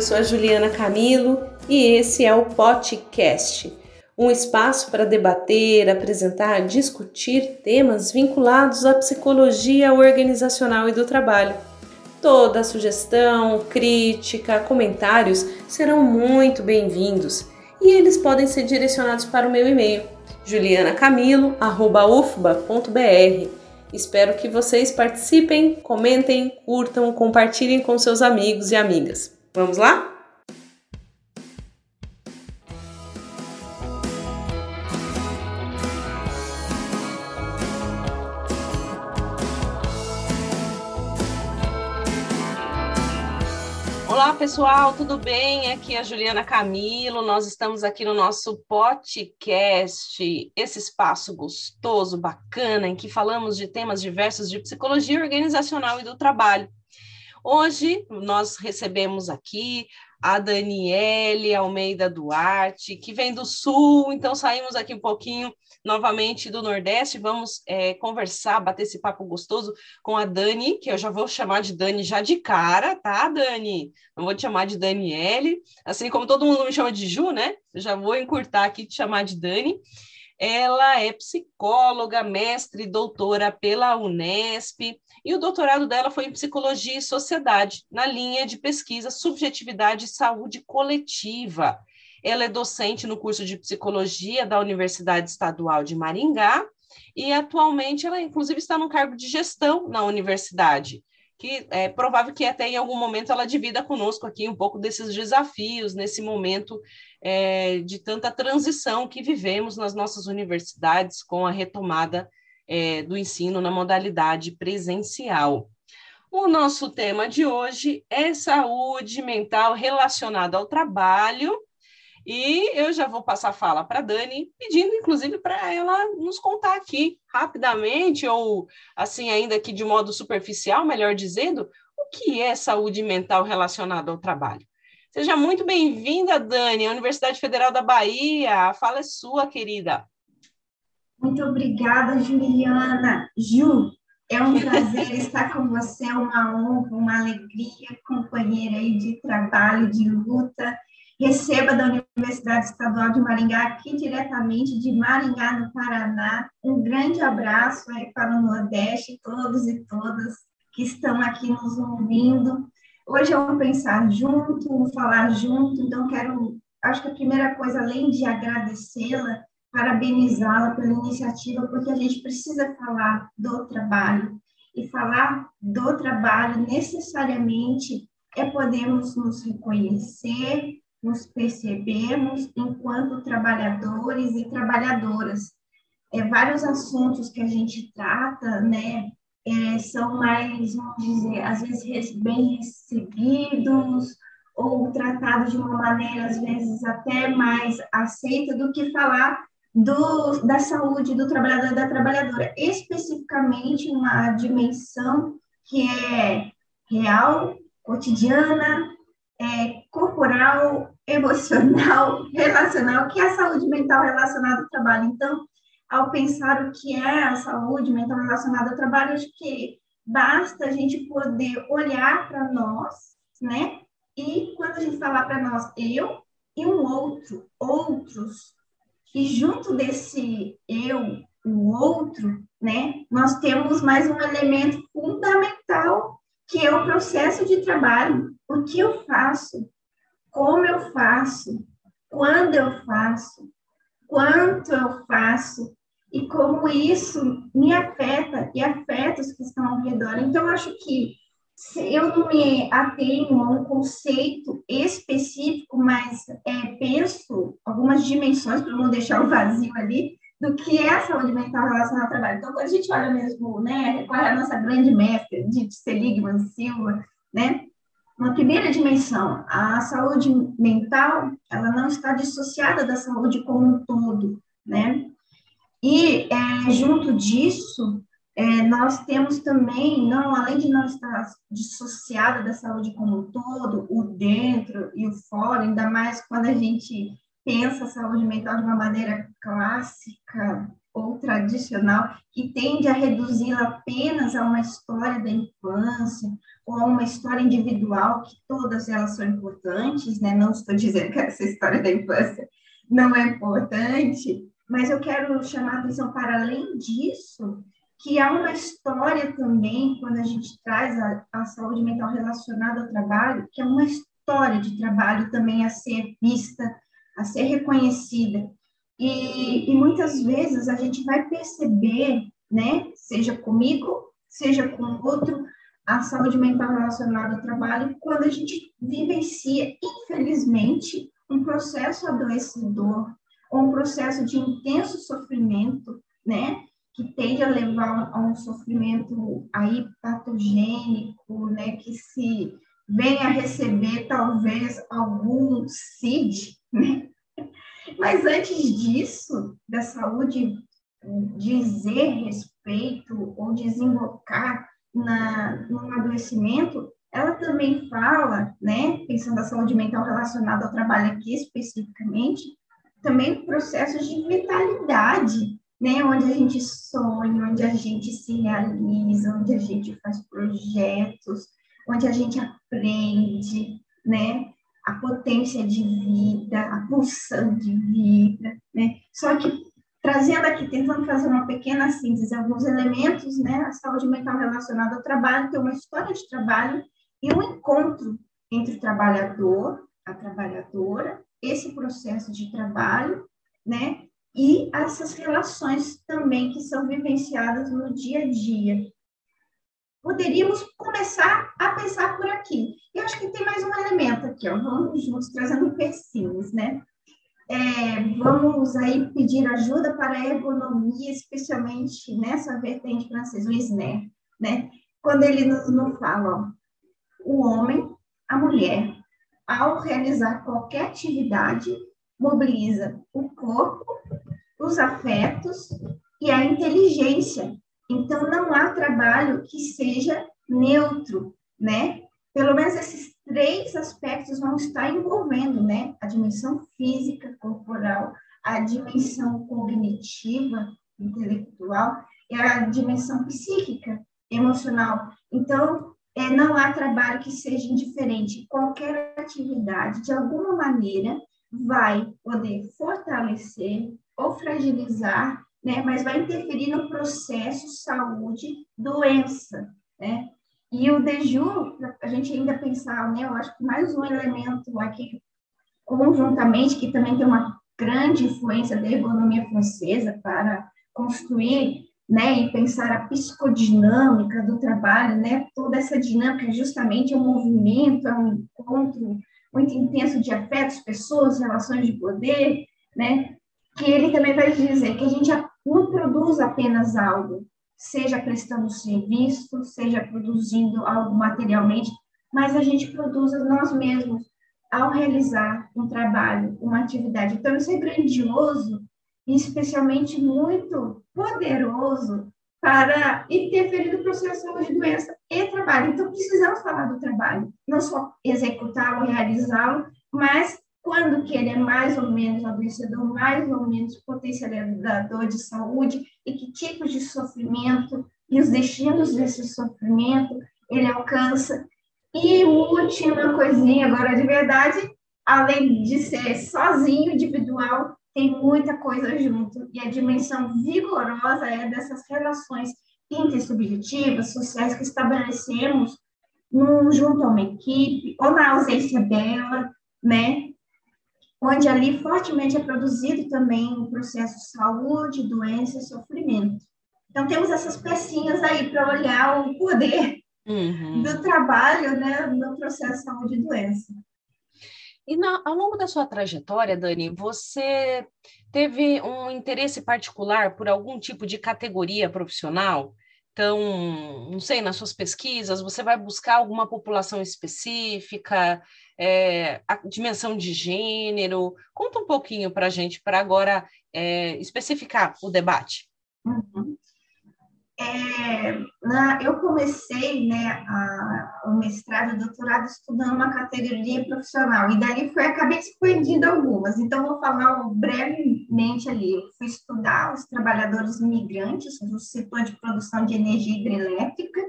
Eu sou a Juliana Camilo e esse é o podcast, um espaço para debater, apresentar, discutir temas vinculados à psicologia organizacional e do trabalho. Toda sugestão, crítica, comentários serão muito bem-vindos e eles podem ser direcionados para o meu e-mail julianacamilo@ufba.br. Espero que vocês participem, comentem, curtam, compartilhem com seus amigos e amigas. Vamos lá? Olá pessoal, tudo bem? Aqui é a Juliana Camilo. Nós estamos aqui no nosso podcast, esse espaço gostoso, bacana, em que falamos de temas diversos de psicologia organizacional e do trabalho. Hoje nós recebemos aqui a Daniele Almeida Duarte, que vem do Sul, então saímos aqui um pouquinho novamente do Nordeste, vamos é, conversar, bater esse papo gostoso com a Dani, que eu já vou chamar de Dani já de cara, tá, Dani? Não vou te chamar de Daniele, assim como todo mundo me chama de Ju, né? Eu já vou encurtar aqui te chamar de Dani. Ela é psicóloga, mestre e doutora pela Unesp, e o doutorado dela foi em Psicologia e Sociedade, na linha de pesquisa Subjetividade e Saúde Coletiva. Ela é docente no curso de Psicologia da Universidade Estadual de Maringá, e atualmente ela, inclusive, está no cargo de gestão na universidade que é provável que até em algum momento ela divida conosco aqui um pouco desses desafios nesse momento é, de tanta transição que vivemos nas nossas universidades com a retomada é, do ensino na modalidade presencial. O nosso tema de hoje é saúde mental relacionada ao trabalho e eu já vou passar a fala para a Dani, pedindo inclusive para ela nos contar aqui rapidamente, ou assim, ainda que de modo superficial, melhor dizendo, o que é saúde mental relacionada ao trabalho. Seja muito bem-vinda, Dani, à Universidade Federal da Bahia. A fala é sua, querida. Muito obrigada, Juliana. Ju, é um prazer estar com você, é uma honra, uma alegria, companheira aí de trabalho, de luta Receba da Universidade Estadual de Maringá, aqui diretamente de Maringá, no Paraná. Um grande abraço aí para o Nordeste, todos e todas que estão aqui nos ouvindo. Hoje eu vou pensar junto, vou falar junto, então quero, acho que a primeira coisa, além de agradecê-la, parabenizá-la pela iniciativa, porque a gente precisa falar do trabalho. E falar do trabalho necessariamente é podermos nos reconhecer, nos percebemos enquanto trabalhadores e trabalhadoras. É, vários assuntos que a gente trata, né, é, são mais, vamos dizer, às vezes bem recebidos ou tratados de uma maneira, às vezes, até mais aceita do que falar do, da saúde do trabalhador e da trabalhadora, especificamente uma dimensão que é real, cotidiana, é, corporal, emocional, relacional, que é a saúde mental relacionada ao trabalho. Então, ao pensar o que é a saúde mental relacionada ao trabalho, acho que basta a gente poder olhar para nós, né? E quando a gente falar para nós, eu e um outro, outros, e junto desse eu, o outro, né, nós temos mais um elemento fundamental que é o processo de trabalho. O que eu faço? Como eu faço? Quando eu faço? Quanto eu faço? E como isso me afeta e afeta os que estão ao redor. Então, acho que se eu não me atenho a um conceito específico, mas é, penso algumas dimensões para não deixar o vazio ali, do que é a saúde mental relacionada ao trabalho. Então, quando a gente olha mesmo, né, recorre à nossa grande mestre, de Seligman Silva, né, uma primeira dimensão, a saúde mental, ela não está dissociada da saúde como um todo, né, e é, junto disso, é, nós temos também, não, além de não estar dissociada da saúde como um todo, o dentro e o fora, ainda mais quando a gente pensa a saúde mental de uma maneira clássica, ou tradicional, que tende a reduzi-la apenas a uma história da infância a uma história individual, que todas elas são importantes, né? Não estou dizendo que essa história da infância não é importante, mas eu quero chamar a atenção para além disso, que há uma história também, quando a gente traz a, a saúde mental relacionada ao trabalho, que é uma história de trabalho também a ser vista, a ser reconhecida. E, e muitas vezes a gente vai perceber, né, seja comigo, seja com outro, a saúde mental relacionada ao trabalho, quando a gente vivencia, infelizmente, um processo adoecedor, ou um processo de intenso sofrimento, né, que tende a levar a um sofrimento aí patogênico, né, que se venha a receber talvez algum CID, né? Mas antes disso, da saúde dizer respeito ou desembocar na, num adoecimento, ela também fala, né, pensando na saúde mental relacionada ao trabalho aqui especificamente, também processos de vitalidade, né, onde a gente sonha, onde a gente se realiza, onde a gente faz projetos, onde a gente aprende, né, a potência de vida, a pulsão de vida, né? Só que trazendo tentando fazer uma pequena síntese, alguns elementos, né? A saúde mental relacionada ao trabalho, tem uma história de trabalho e um encontro entre o trabalhador, a trabalhadora, esse processo de trabalho, né? E essas relações também que são vivenciadas no dia a dia, poderíamos começar a pensar por aqui. E acho que tem mais um elemento aqui, ó, vamos juntos trazendo persinhos, né? É, vamos aí pedir ajuda para a ergonomia, especialmente nessa vertente francesa, o SNER, né? Quando ele nos, nos fala, ó, o homem, a mulher, ao realizar qualquer atividade, mobiliza o corpo, os afetos e a inteligência então, não há trabalho que seja neutro, né? Pelo menos esses três aspectos vão estar envolvendo, né? A dimensão física, corporal, a dimensão cognitiva, intelectual e a dimensão psíquica, emocional. Então, é, não há trabalho que seja indiferente. Qualquer atividade, de alguma maneira, vai poder fortalecer ou fragilizar né? Mas vai interferir no processo saúde-doença, né? E o DEJU, a gente ainda pensar, né? Eu acho que mais um elemento aqui, conjuntamente, que também tem uma grande influência da ergonomia francesa para construir né, e pensar a psicodinâmica do trabalho, né, toda essa dinâmica justamente é um movimento, é um encontro muito intenso de afetos, pessoas, relações de poder, né, que ele também vai dizer que a gente não produz apenas algo, seja prestando serviço, seja produzindo algo materialmente, mas a gente produz nós mesmos ao realizar um trabalho, uma atividade. Então, isso é grandioso e especialmente muito poderoso para interferir no processo de doença e trabalho. Então, precisamos falar do trabalho, não só executá-lo, realizá-lo, mas quando que ele é mais ou menos adoecedor, mais ou menos potencializador de saúde e que tipos de sofrimento e os destinos desse sofrimento ele alcança. E última coisinha agora de verdade, além de ser sozinho, individual, tem muita coisa junto. E a dimensão vigorosa é dessas relações intersubjetivas, sociais que estabelecemos num, junto a uma equipe, ou na ausência dela, né? Onde ali fortemente é produzido também o processo saúde, doença e sofrimento. Então, temos essas pecinhas aí para olhar o poder uhum. do trabalho né, no processo saúde e doença. E na, ao longo da sua trajetória, Dani, você teve um interesse particular por algum tipo de categoria profissional? Então, não sei, nas suas pesquisas, você vai buscar alguma população específica, é, a dimensão de gênero? Conta um pouquinho para a gente, para agora é, especificar o debate. Uhum. É, na, eu comecei né, a, o mestrado e doutorado estudando uma categoria profissional, e daí foi, acabei expandindo algumas. Então, vou falar brevemente ali. Eu fui estudar os trabalhadores migrantes do setor de produção de energia hidrelétrica,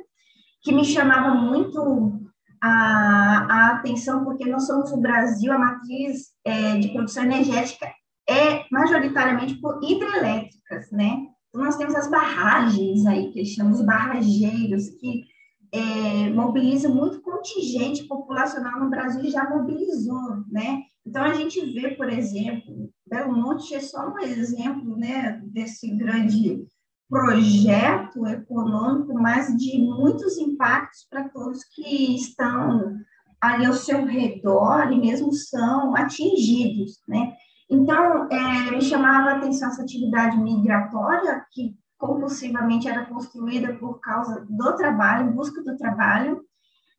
que me chamava muito a, a atenção, porque nós somos o Brasil, a matriz é, de produção energética é majoritariamente por hidrelétricas, né? Nós temos as barragens aí, que eles chamam de barrageiros, que é, mobilizam muito contingente populacional no Brasil já mobilizou, né? Então, a gente vê, por exemplo, Belo Monte é só um exemplo, né, desse grande projeto econômico, mas de muitos impactos para todos que estão ali ao seu redor e mesmo são atingidos, né? Então, é, me chamava a atenção essa atividade migratória, que compulsivamente era construída por causa do trabalho, em busca do trabalho.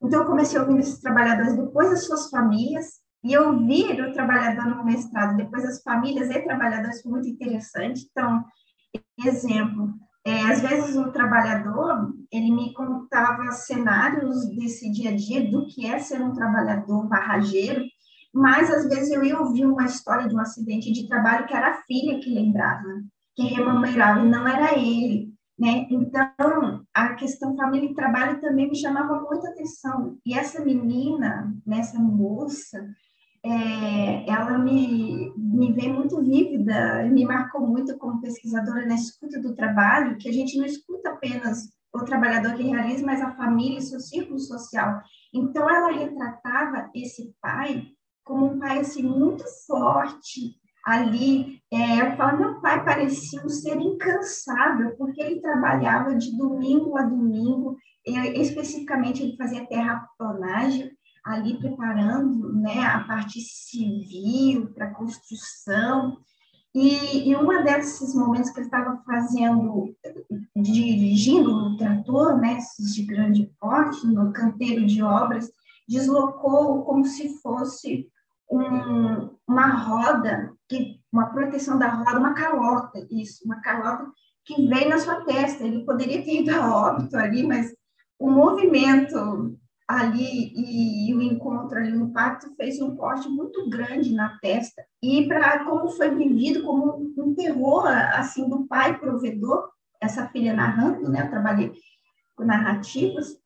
Então, eu comecei ouvir esses trabalhadores depois das suas famílias, e eu vi o trabalhador no mestrado, depois das famílias e trabalhadores, foi muito interessante. Então, exemplo, é, às vezes o trabalhador, ele me contava cenários desse dia a dia, do que é ser um trabalhador barrageiro, mas às vezes eu ia ouvir uma história de um acidente de trabalho que era a filha que lembrava, que rememorizava, e não era ele. Né? Então, a questão família e trabalho também me chamava muita atenção. E essa menina, né, essa moça, é, ela me, me vê muito vívida, me marcou muito como pesquisadora na escuta do trabalho, que a gente não escuta apenas o trabalhador que realiza, mas a família e seu círculo social. Então, ela retratava esse pai como um pai assim muito forte ali. É, eu falo, meu pai parecia um ser incansável, porque ele trabalhava de domingo a domingo, e, especificamente ele fazia terraplanagem, ali preparando né, a parte civil para construção. E, e um desses momentos que ele estava fazendo, dirigindo o trator, né, de grande porte, no canteiro de obras, deslocou como se fosse um, uma roda, que, uma proteção da roda, uma calota, isso, uma calota que veio na sua testa. Ele poderia ter ido a óbito ali, mas o movimento ali e, e o encontro ali no pacto fez um corte muito grande na testa. E para como foi vivido como um, um terror assim do pai provedor, essa filha narrando, né? Eu trabalhei com narrativas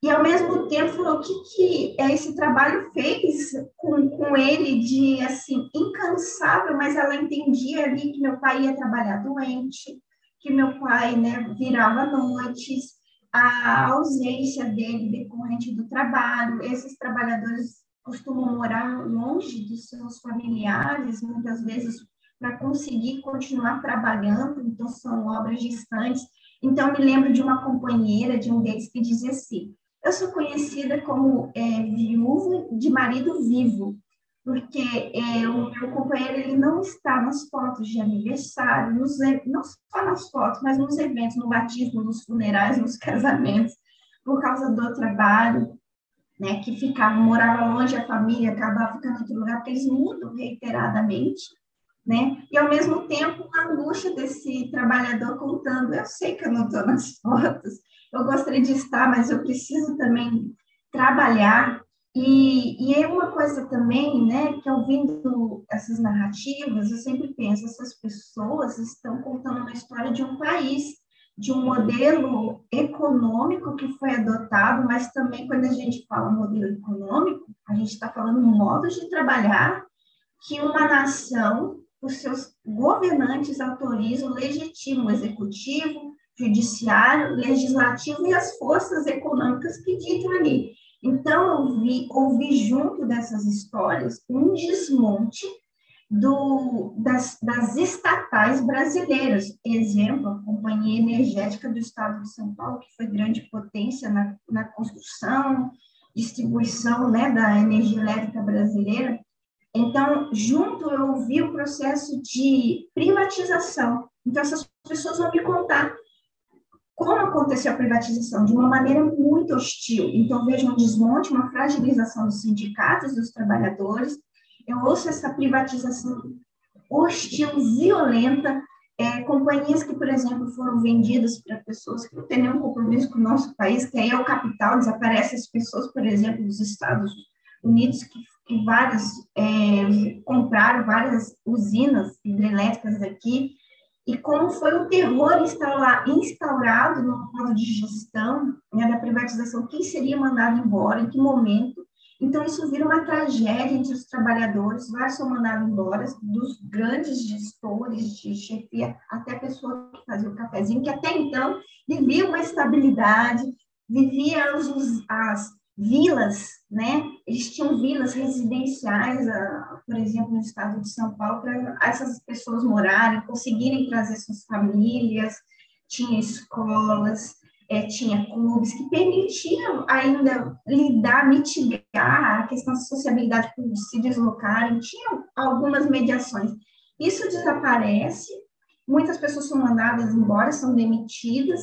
e ao mesmo tempo falou o que, que esse trabalho fez com, com ele de assim incansável, mas ela entendia ali que meu pai ia trabalhar doente, que meu pai né, virava noites, a ausência dele decorrente do trabalho, esses trabalhadores costumam morar longe dos seus familiares, muitas vezes para conseguir continuar trabalhando, então são obras distantes. Então, me lembro de uma companheira de um deles que dizia assim: eu sou conhecida como é, viúva de marido vivo, porque é, o meu companheiro ele não está nas fotos de aniversário, nos, não só nas fotos, mas nos eventos, no batismo, nos funerais, nos casamentos, por causa do trabalho, né, que ficava, morava longe a família, acabava ficando em outro lugar, porque eles mudam reiteradamente, né? E ao mesmo tempo a angústia desse trabalhador contando, eu sei que eu não estou nas fotos, eu gostaria de estar, mas eu preciso também trabalhar. E, e é uma coisa também, né, que ouvindo essas narrativas, eu sempre penso, essas pessoas estão contando uma história de um país, de um modelo econômico que foi adotado, mas também quando a gente fala modelo econômico, a gente está falando modos de trabalhar que uma nação, os seus governantes autorizam, legitimam o executivo, judiciário, legislativo e as forças econômicas que ditam ali. Então, eu vi, ouvi junto dessas histórias um desmonte do, das, das estatais brasileiras. Exemplo, a Companhia Energética do Estado de São Paulo, que foi grande potência na, na construção, distribuição né, da energia elétrica brasileira. Então, junto eu vi o processo de privatização. Então, essas pessoas vão me contar como aconteceu a privatização? De uma maneira muito hostil. Então, vejo um desmonte, uma fragilização dos sindicatos, dos trabalhadores. Eu ouço essa privatização hostil, violenta, é, companhias que, por exemplo, foram vendidas para pessoas que não têm nenhum compromisso com o nosso país, que aí é o capital, desaparece as pessoas, por exemplo, dos Estados Unidos, que, que vários é, compraram várias usinas hidrelétricas aqui, e como foi o terror instaurar, instaurado no modo de gestão né, da privatização, quem seria mandado embora, em que momento, então, isso vira uma tragédia entre os trabalhadores, vários são mandados embora, dos grandes gestores de chefia até a pessoa que fazia o cafezinho, que até então vivia uma estabilidade, vivia as, as vilas, né? Eles tinham vilas residenciais, ah, por exemplo, no estado de São Paulo, para essas pessoas morarem, conseguirem trazer suas famílias, tinha escolas, é, tinha clubes que permitiam ainda lidar, mitigar a questão da sociabilidade por se deslocarem, tinham algumas mediações. Isso desaparece, muitas pessoas são mandadas embora, são demitidas,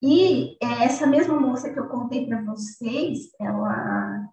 e é, essa mesma moça que eu contei para vocês, ela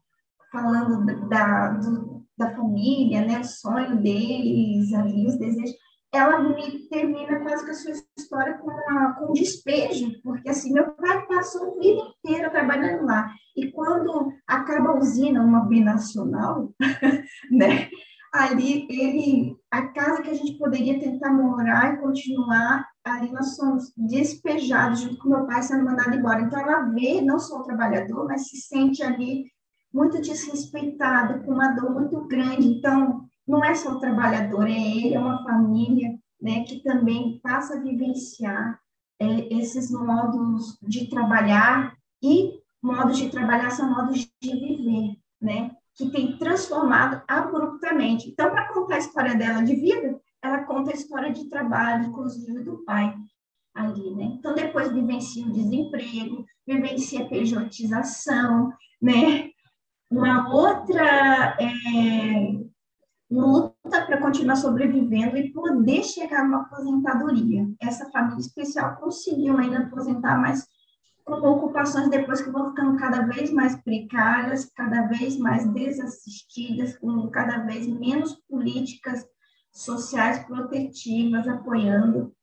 falando da, do, da família, né, o sonho deles, ali, os desejos, ela me termina quase que a sua história com, uma, com um despejo, porque assim, meu pai passou a vida inteira trabalhando lá, e quando acaba a usina, uma binacional, né, ali ele, a casa que a gente poderia tentar morar e continuar, ali nós somos despejados junto com meu pai sendo mandado embora. Então ela vê não só o trabalhador, mas se sente ali muito desrespeitado, com uma dor muito grande. Então, não é só o trabalhador, é ele, é uma família, né, que também passa a vivenciar é, esses modos de trabalhar e modos de trabalhar são modos de viver, né, que tem transformado abruptamente. Então, para contar a história dela de vida, ela conta a história de trabalho, inclusive do pai ali, né? Então, depois vivencia o desemprego, vivencia a pejotização, né? Uma outra é, luta para continuar sobrevivendo e poder chegar numa aposentadoria. Essa família especial conseguiu ainda aposentar, mas com ocupações depois que vão ficando cada vez mais precárias, cada vez mais desassistidas, com cada vez menos políticas sociais protetivas apoiando.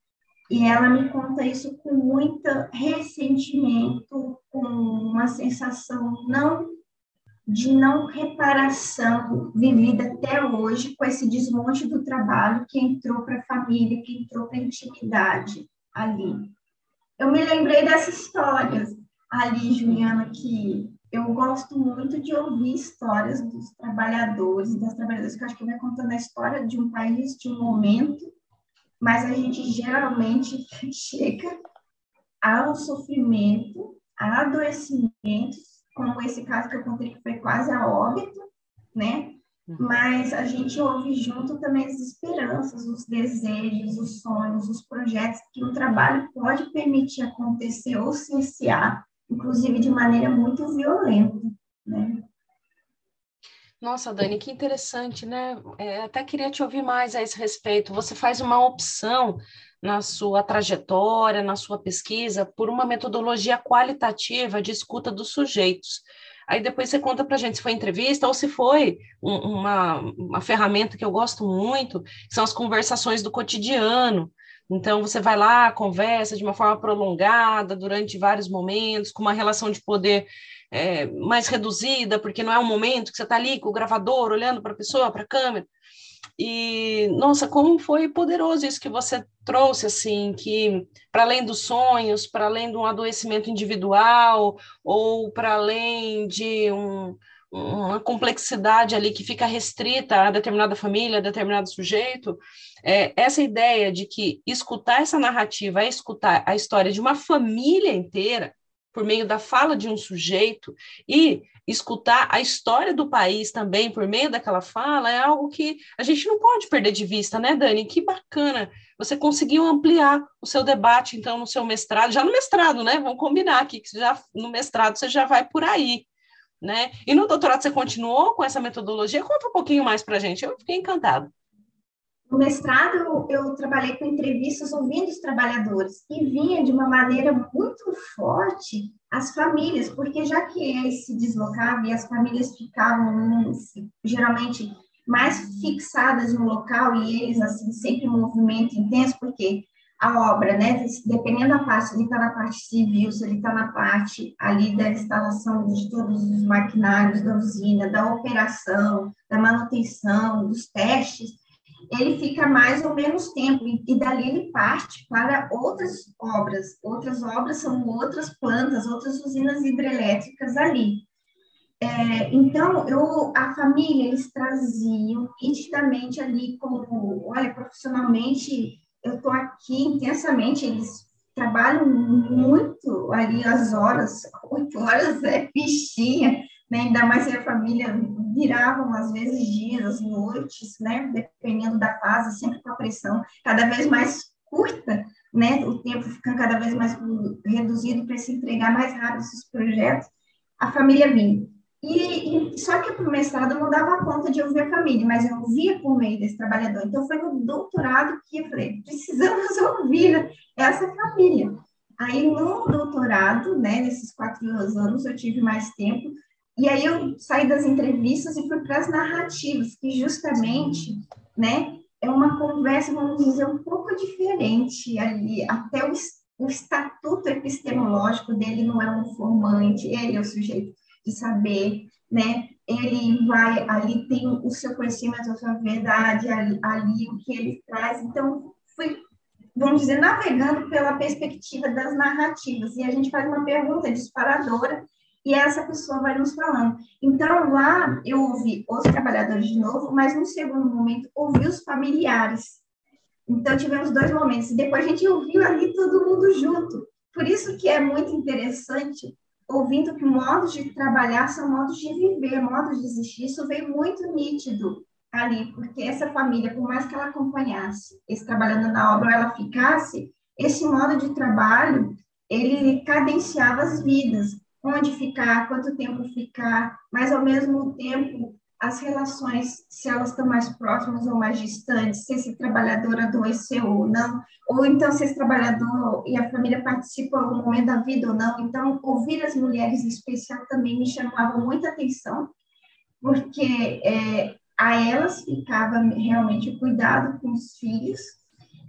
E ela me conta isso com muito ressentimento, com uma sensação não de não reparação vivida até hoje com esse desmonte do trabalho que entrou para a família, que entrou para a intimidade ali. Eu me lembrei dessas histórias ali, Juliana, que eu gosto muito de ouvir histórias dos trabalhadores das trabalhadoras, que eu acho que vai contando a história de um país, de um momento, mas a gente geralmente chega ao sofrimento, a adoecimentos como esse caso que eu contei que foi quase a óbito, né? Uhum. Mas a gente ouve junto também as esperanças, os desejos, os sonhos, os projetos que o trabalho pode permitir acontecer ou cessear, inclusive de maneira muito violenta, né? Nossa, Dani, que interessante, né? É, até queria te ouvir mais a esse respeito. Você faz uma opção na sua trajetória, na sua pesquisa, por uma metodologia qualitativa de escuta dos sujeitos. Aí depois você conta para a gente se foi entrevista ou se foi um, uma, uma ferramenta que eu gosto muito, que são as conversações do cotidiano. Então, você vai lá, conversa de uma forma prolongada, durante vários momentos, com uma relação de poder é, mais reduzida, porque não é um momento que você está ali com o gravador, olhando para a pessoa, para a câmera. E, nossa, como foi poderoso isso que você trouxe, assim, que para além dos sonhos, para além de um adoecimento individual, ou para além de um, uma complexidade ali que fica restrita a determinada família, a determinado sujeito, é, essa ideia de que escutar essa narrativa é escutar a história de uma família inteira, por meio da fala de um sujeito e escutar a história do país também por meio daquela fala é algo que a gente não pode perder de vista, né, Dani? Que bacana. Você conseguiu ampliar o seu debate, então, no seu mestrado, já no mestrado, né? Vamos combinar aqui, que já no mestrado você já vai por aí, né? E no doutorado você continuou com essa metodologia? Conta um pouquinho mais para a gente, eu fiquei encantada. No mestrado, eu, trabalhei com entrevistas ouvindo os trabalhadores e vinha de uma maneira muito forte as famílias, porque já que eles se deslocavam e as famílias ficavam geralmente mais fixadas no local e eles assim sempre em movimento intenso, porque a obra, né? Dependendo da parte, se ele está na parte civil, se ele está na parte ali da instalação de todos os maquinários da usina, da operação, da manutenção, dos testes, ele fica mais ou menos tempo, e, dali ele parte para outras obras. Outras obras são outras plantas, outras usinas hidrelétricas ali. É, então, eu, a família, eles traziam nitidamente ali como, olha, profissionalmente, eu estou aqui intensamente, eles trabalham muito ali as horas, oito horas é fichinha, né? ainda mais a família viravam às vezes dias, noites, né? dependendo da fase, sempre com a pressão cada vez mais curta, né? o tempo ficando cada vez mais reduzido para se entregar mais rápido esses projetos, a família vinha. E, e, só que para o mestrado eu não dava conta de ouvir a família, mas eu ouvia por meio desse trabalhador. Então foi no doutorado que eu falei, precisamos ouvir essa família. Aí no doutorado, né, nesses quatro anos eu tive mais tempo, e aí eu saí das entrevistas e fui para as narrativas, que justamente, né, é uma conversa, vamos dizer, um pouco diferente ali, até o, o estatuto epistemológico dele não é um formante, ele é o sujeito de saber, né? Ele vai ali tem o seu conhecimento, a sua verdade ali, ali o que ele traz. Então, fui, vamos dizer, navegando pela perspectiva das narrativas. E a gente faz uma pergunta disparadora e essa pessoa vai nos falando. Então, lá eu ouvi os trabalhadores de novo, mas no segundo momento ouvi os familiares. Então, tivemos dois momentos. Depois a gente ouviu ali todo mundo junto. Por isso que é muito interessante ouvindo que modos de trabalhar são modos de viver, modos de existir. Isso veio muito nítido ali, porque essa família, por mais que ela acompanhasse esse trabalhando na obra, ela ficasse, esse modo de trabalho, ele cadenciava as vidas, onde ficar, quanto tempo ficar, mas ao mesmo tempo as relações, se elas estão mais próximas ou mais distantes, se esse trabalhador adoeceu ou não, ou então se esse trabalhador e a família participam algum momento da vida ou não. Então, ouvir as mulheres em especial também me chamava muita atenção, porque é, a elas ficava realmente o cuidado com os filhos,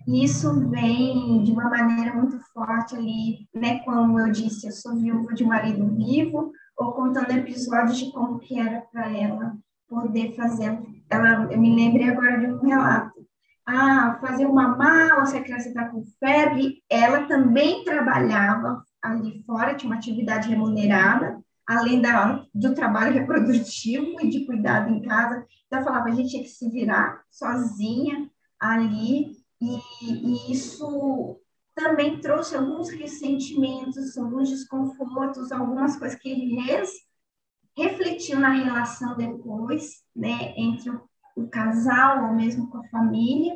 e isso vem de uma maneira muito forte ali, né? Como eu disse, eu sou viúva de marido vivo, ou contando episódios de como que era para ela poder fazer. Ela, eu me lembrei agora de um relato. Ah, fazer uma mala, se a criança está com febre, ela também trabalhava ali fora, tinha uma atividade remunerada, além da, do trabalho reprodutivo e de cuidado em casa. Então, eu falava, a gente tinha que se virar sozinha ali, e, e isso também trouxe alguns ressentimentos, alguns desconfortos, algumas coisas que eles refletiu na relação depois, né, entre o, o casal ou mesmo com a família.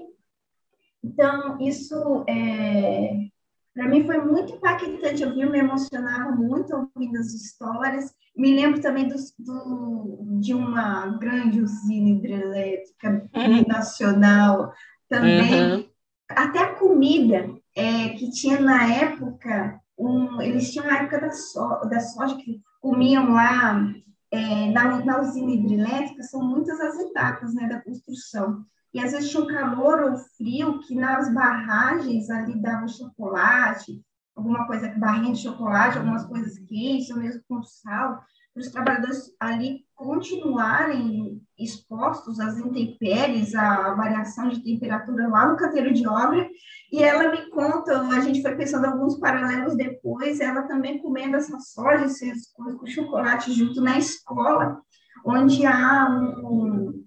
Então, isso é, para mim foi muito impactante. Eu vi, me emocionava muito ouvindo as histórias. Me lembro também do, do de uma grande usina hidrelétrica uhum. nacional também. Uhum. Até a comida é, que tinha na época, um, eles tinham na época da, so, da soja que comiam lá é, na, na, usina hidrelétrica são muitas as etapas né, da construção. E às vezes tinha um calor ou frio que nas barragens ali dava chocolate, alguma coisa, barrinha de chocolate, algumas coisas quentes, ou mesmo com sal para os trabalhadores ali continuarem expostos às intempéries, à variação de temperatura lá no canteiro de obra. E ela me conta, a gente foi pensando alguns paralelos depois, ela também comendo essa soja, esses com chocolate junto na escola, onde há um,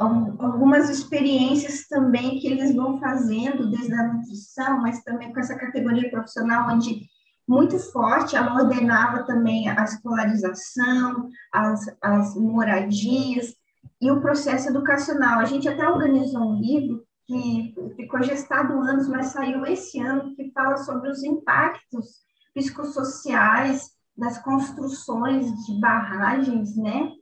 um, algumas experiências também que eles vão fazendo desde a nutrição, mas também com essa categoria profissional onde muito forte, ela ordenava também a escolarização, as, as moradias e o processo educacional. A gente até organizou um livro que ficou gestado anos, mas saiu esse ano, que fala sobre os impactos psicossociais das construções de barragens, né,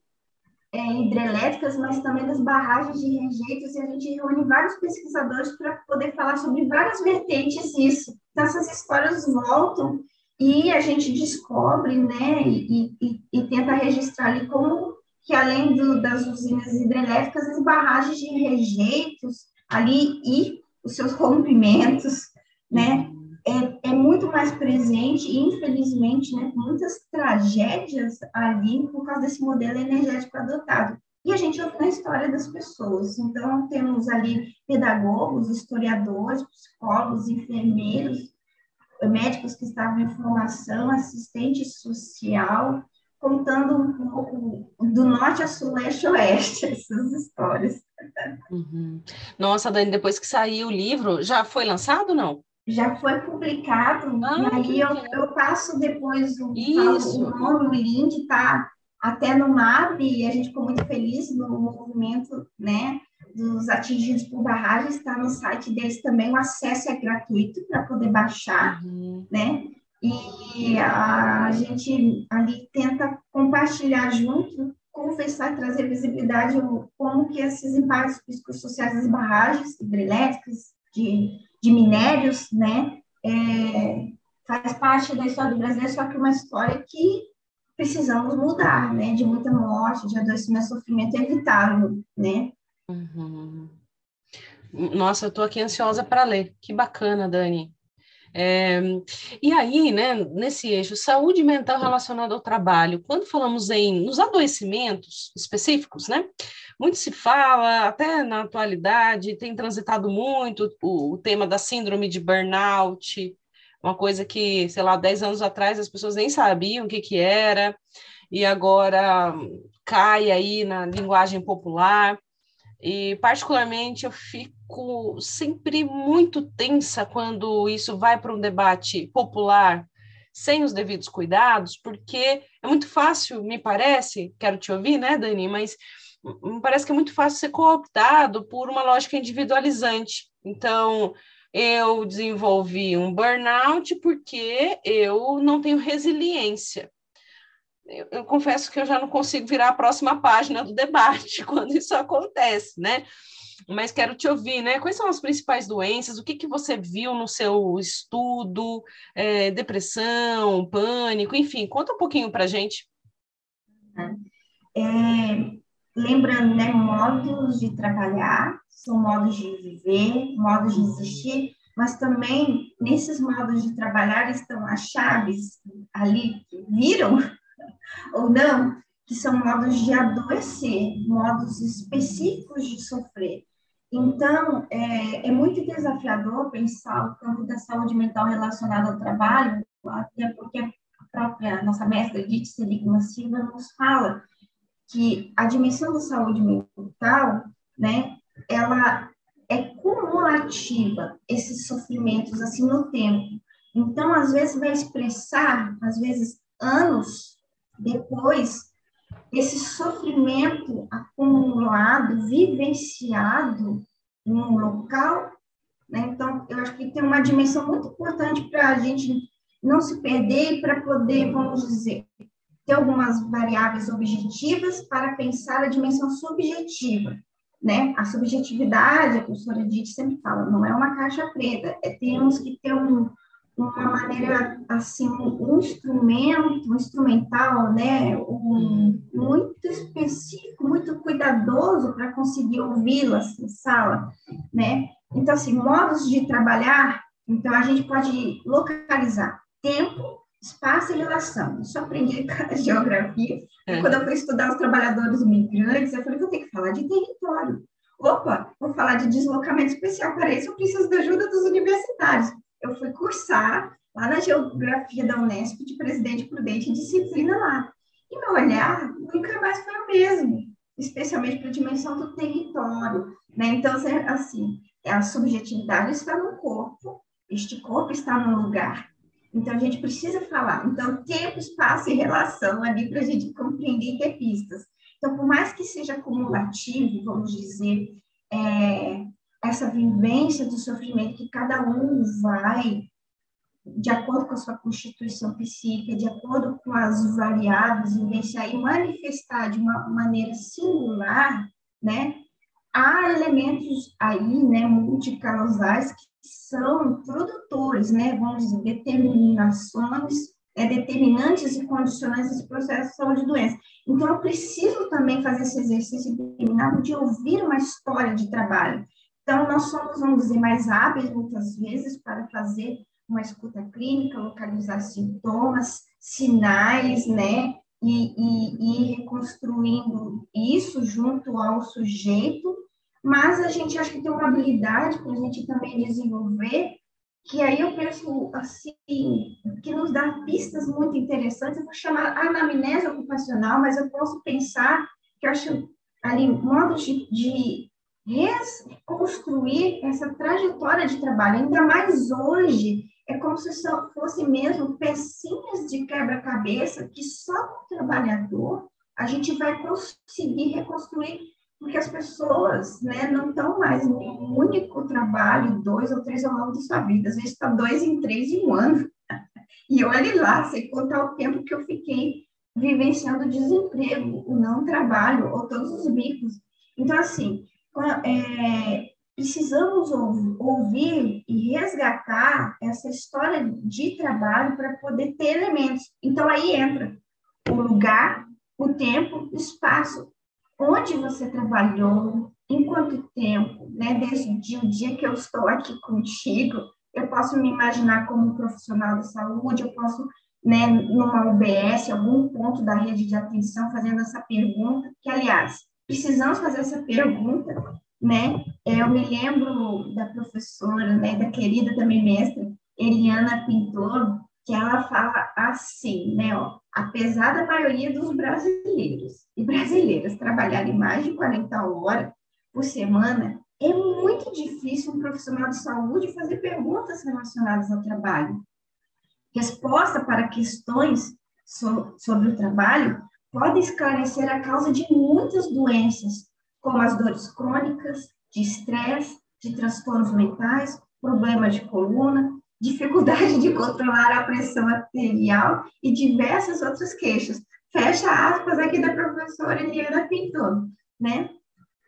é, hidrelétricas, mas também das barragens de rejeitos, e a gente reúne vários pesquisadores para poder falar sobre várias vertentes disso. Então, essas histórias voltam e a gente descobre, né, e, e, e tenta registrar ali como que além do, das usinas hidrelétricas, as barragens de rejeitos ali e os seus rompimentos né? É, é muito mais presente infelizmente, né, muitas tragédias ali por causa desse modelo energético adotado. E a gente ouve na história das pessoas. Então, temos ali pedagogos, historiadores, psicólogos, enfermeiros, médicos que estavam em formação, assistente social, contando um pouco do norte a sul, leste a oeste, essas histórias. Uhum. Nossa, Dani, depois que saiu o livro, já foi lançado não? Já foi publicado, ah, aí eu, eu, passo depois o, o nome, o link, tá até no MAB, e a gente ficou muito feliz no movimento, né, dos atingidos por barragens, está no site deles também, o acesso é gratuito para poder baixar, uhum. né, e a gente ali tenta compartilhar junto, conversar, trazer visibilidade como que esses impactos psicossociais das barragens hidrelétricas, de, de minérios, né, é, faz parte da história do Brasil, só que uma história que precisamos mudar, né, de muita morte, de adoecimento, sofrimento evitável, né. Uhum. Nossa, eu estou aqui ansiosa para ler. Que bacana, Dani. É, e aí, né, nesse eixo, saúde mental relacionada ao trabalho, quando falamos em nos adoecimentos específicos, né, muito se fala, até na atualidade, tem transitado muito o, o tema da síndrome de burnout, uma coisa que, sei lá, 10 anos atrás as pessoas nem sabiam o que, que era, e agora cai aí na linguagem popular. E, particularmente, eu fico sempre muito tensa quando isso vai para um debate popular sem os devidos cuidados, porque é muito fácil, me parece, quero te ouvir, né, Dani, mas me parece que é muito fácil ser cooptado por uma lógica individualizante. Então, eu desenvolvi um burnout porque eu não tenho resiliência eu, eu, confesso que eu já não consigo virar a próxima página do debate quando isso acontece, né? Mas quero te ouvir, né? Quais são as principais doenças? O que, que você viu no seu estudo? É, depressão, pânico, enfim, conta um pouquinho para a gente. É, lembrando, né? Modos de trabalhar, são modos de viver, modos de existir, mas também nesses modos de trabalhar estão as chaves ali que viram ou não, que são modos de adoecer, modos específicos de sofrer. Então, é, é muito desafiador pensar o campo da saúde mental relacionado ao trabalho, até porque a própria nossa mestra Edith Seligman Silva nos fala que a dimensão da saúde mental, né, ela é cumulativa, esses sofrimentos assim no tempo. Então, às vezes vai expressar, às vezes anos depois, esse sofrimento acumulado, vivenciado em um local, né? então, eu acho que tem uma dimensão muito importante para a gente não se perder e para poder, vamos dizer, ter algumas variáveis objetivas para pensar a dimensão subjetiva, né? A subjetividade, a professora Edith sempre fala, não é uma caixa preta, é, temos que ter um, uma maneira, assim, um instrumento, um instrumental, né, um, muito específico, muito cuidadoso para conseguir ouvi-la, assim, sala, né? Então, assim, modos de trabalhar, então a gente pode localizar tempo, espaço e relação. Isso eu aprendi com geografia. É. Quando eu fui estudar os trabalhadores migrantes, eu falei, vou ter que falar de território. Opa, vou falar de deslocamento especial. Para isso, eu preciso da ajuda dos universitários eu fui cursar lá na geografia da Unesp de Presidente Prudente, disciplina lá. E meu olhar nunca mais foi o mesmo, especialmente para a dimensão do território. Né? Então, assim, a subjetividade está no corpo, este corpo está no lugar. Então, a gente precisa falar. Então, tempo, espaço e relação ali para a gente compreender e ter pistas. Então, por mais que seja acumulativo, vamos dizer, é, essa vivência do sofrimento que cada um vai, de acordo com a sua constituição psíquica, de acordo com as variáveis, vivenciar e manifestar de uma maneira singular, né? Há elementos aí, né, multicausais que são produtores, né, vamos dizer, determinações, é, determinantes e condicionantes desse processo de saúde e doença. Então, eu preciso também fazer esse exercício determinado de ouvir uma história de trabalho, Então, nós somos, vamos dizer, mais hábeis, muitas vezes, para fazer uma escuta clínica, localizar sintomas, sinais, né? E, e, e reconstruindo isso junto ao sujeito, mas a gente acha que tem uma habilidade para a gente também desenvolver, que aí eu penso assim, que nos dá pistas muito interessantes. Eu vou chamar anamnese ocupacional, mas eu posso pensar que eu acho ali modos de, de reconstruir essa trajetória de trabalho, ainda mais hoje, é como se só fosse mesmo pecinhas de quebra-cabeça que só com o trabalhador a gente vai conseguir reconstruir, porque as pessoas né, não estão mais no único trabalho, dois ou três ao longo da sua vida, às vezes está dois em três em um ano. E olhe lá, sem contar o tempo que eu fiquei vivenciando o desemprego, o não trabalho, ou todos os bicos. Então, assim, é, precisamos ouvir e resgatar essa história de trabalho para poder ter elementos. Então, aí entra o lugar, o tempo, o espaço. Onde você trabalhou, em quanto tempo, né? Desde o dia que eu estou aqui contigo, eu posso me imaginar como um profissional de saúde, eu posso, né, numa UBS, algum ponto da rede de atenção, fazendo essa pergunta, que, aliás, precisamos fazer essa pergunta, né? Eu me lembro da professora, né, da querida também mestra, Eliana Pintor, que ela fala assim, né, ó, apesar da maioria dos brasileiros e brasileiras trabalharem mais de 40 horas por semana, é muito difícil um profissional de saúde fazer perguntas relacionadas ao trabalho. Resposta para questões so, sobre o trabalho pode esclarecer a causa de muitas doenças, como as dores crônicas, de estresse, de transtornos mentais, problemas de coluna, dificuldade de controlar a pressão arterial e diversas outras queixas. Fecha aspas aqui da professora Eliana Pintor, né?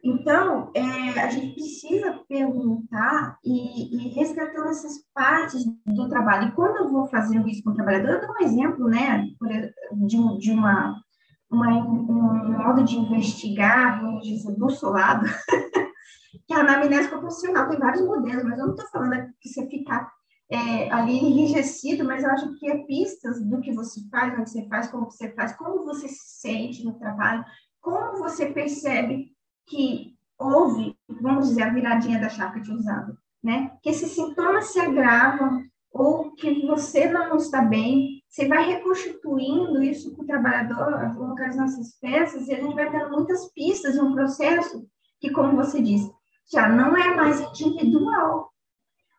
Então, é, a gente precisa perguntar e, e essas partes do trabalho. E quando eu vou fazendo isso com o trabalhador, eu dou um exemplo, né, de, de uma uma, um modo de investigar, vamos dizer, bussolado, que é a anamnese proporcional. Tem vários modelos, mas eu não estou falando que você ficar é, ali enrijecido, mas eu acho que é pistas do que você faz, onde você faz, como você faz, como você se sente no trabalho, como você percebe que houve, vamos dizer, a viradinha da chave de usado, né? Que esses sintomas se agravam ou que você não está bem, você vai reconstituindo isso com o trabalhador, localizando essas peças, e a gente vai tendo muitas pistas um processo que, como você disse, já não é mais individual,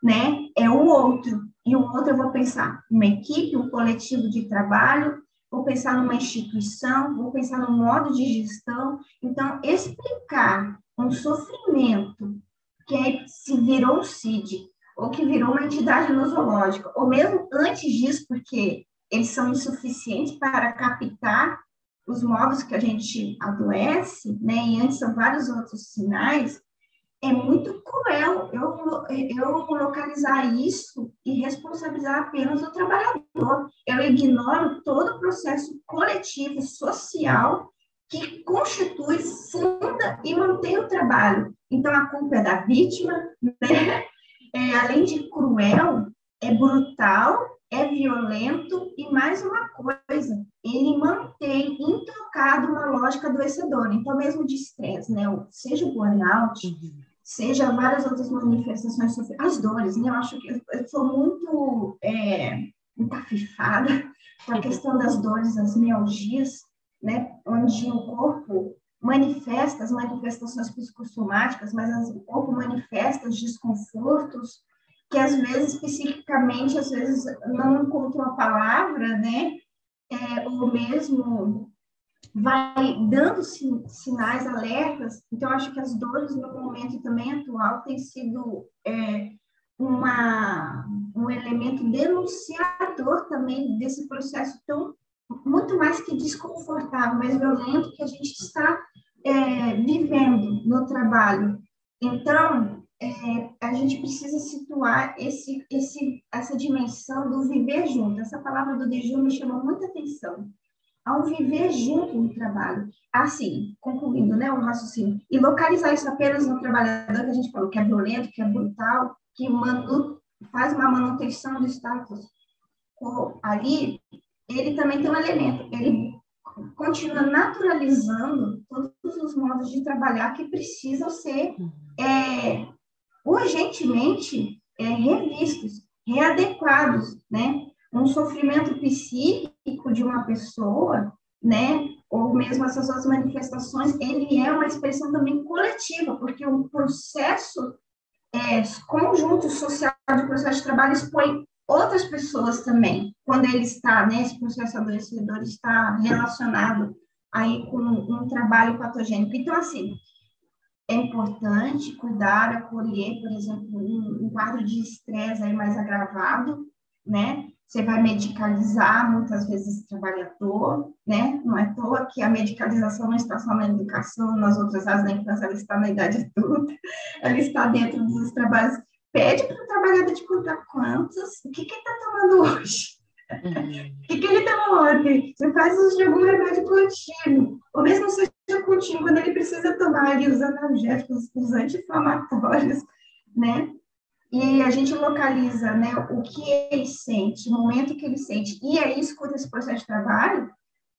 né? É o outro. E o outro eu vou pensar uma equipe, um coletivo de trabalho, vou pensar numa instituição, vou pensar no modo de gestão. Então, explicar um sofrimento que é, se virou um CID, ou que virou uma entidade nosológica, ou mesmo antes disso, porque eles são insuficientes para captar os modos que a gente adoece, né? E antes são vários outros sinais. É muito cruel eu, eu localizar isso e responsabilizar apenas o trabalhador. Eu ignoro todo o processo coletivo, social, que constitui, funda e mantém o trabalho. Então, a culpa é da vítima, né? É, além de cruel, é brutal é violento e mais uma coisa, ele mantém intocado uma lógica adoecedora. Então, mesmo de estresse, né? Seja o burnout, seja várias outras manifestações, as dores, né? Eu acho que eu sou muito é, com a questão das dores, as mialgias, né? Onde o corpo manifesta as manifestações psicossomáticas, mas o corpo manifesta os desconfortos, que às vezes psiquicamente, às vezes não encontram a palavra, né? É, ou mesmo vai dando sinais, alertas. Então, acho que as dores no momento também atual têm sido é, uma, um elemento denunciador também desse processo tão muito mais que desconfortável, mas violento que a gente está é, vivendo no trabalho. Então, é, a gente precisa situar esse, esse, essa dimensão do viver junto. Essa palavra do Deju me chamou muita atenção. ao viver junto no trabalho. Assim, concluindo né, o raciocínio, e localizar isso apenas no trabalhador que a gente falou que é violento, que é brutal, que manu, faz uma manutenção do status ali, ele também tem um elemento, ele continua naturalizando todos os modos de trabalhar que precisam ser é, urgentemente é, revistos, readequados, né? Um sofrimento psíquico de uma pessoa, né? Ou mesmo essas outras manifestações, ele é uma expressão também coletiva, porque o processo é, conjunto social de processo de trabalho expõe outras pessoas também, quando ele está, né, esse processo adoecedor está relacionado aí com um trabalho patogênico. Então, assim, é importante cuidar, acolher, por exemplo, um, um quadro de estresse aí mais agravado, né? Você vai medicalizar muitas vezes esse trabalhador, né? Não é à toa que a medicalização não está só na educação, nas outras áreas da infância, ela está na idade adulta, ela está dentro dos trabalhos pede para o trabalhador te contar quantos, o que, que ele está tomando hoje. Uhum. O que, que ele tomou ontem? Você faz uso de algum remédio contínuo, ou mesmo seja contínuo, quando ele precisa tomar ali, os analgésicos, os anti-inflamatórios, né? E a gente localiza né, o que ele sente, o momento que ele sente, e aí escuta esse processo de trabalho,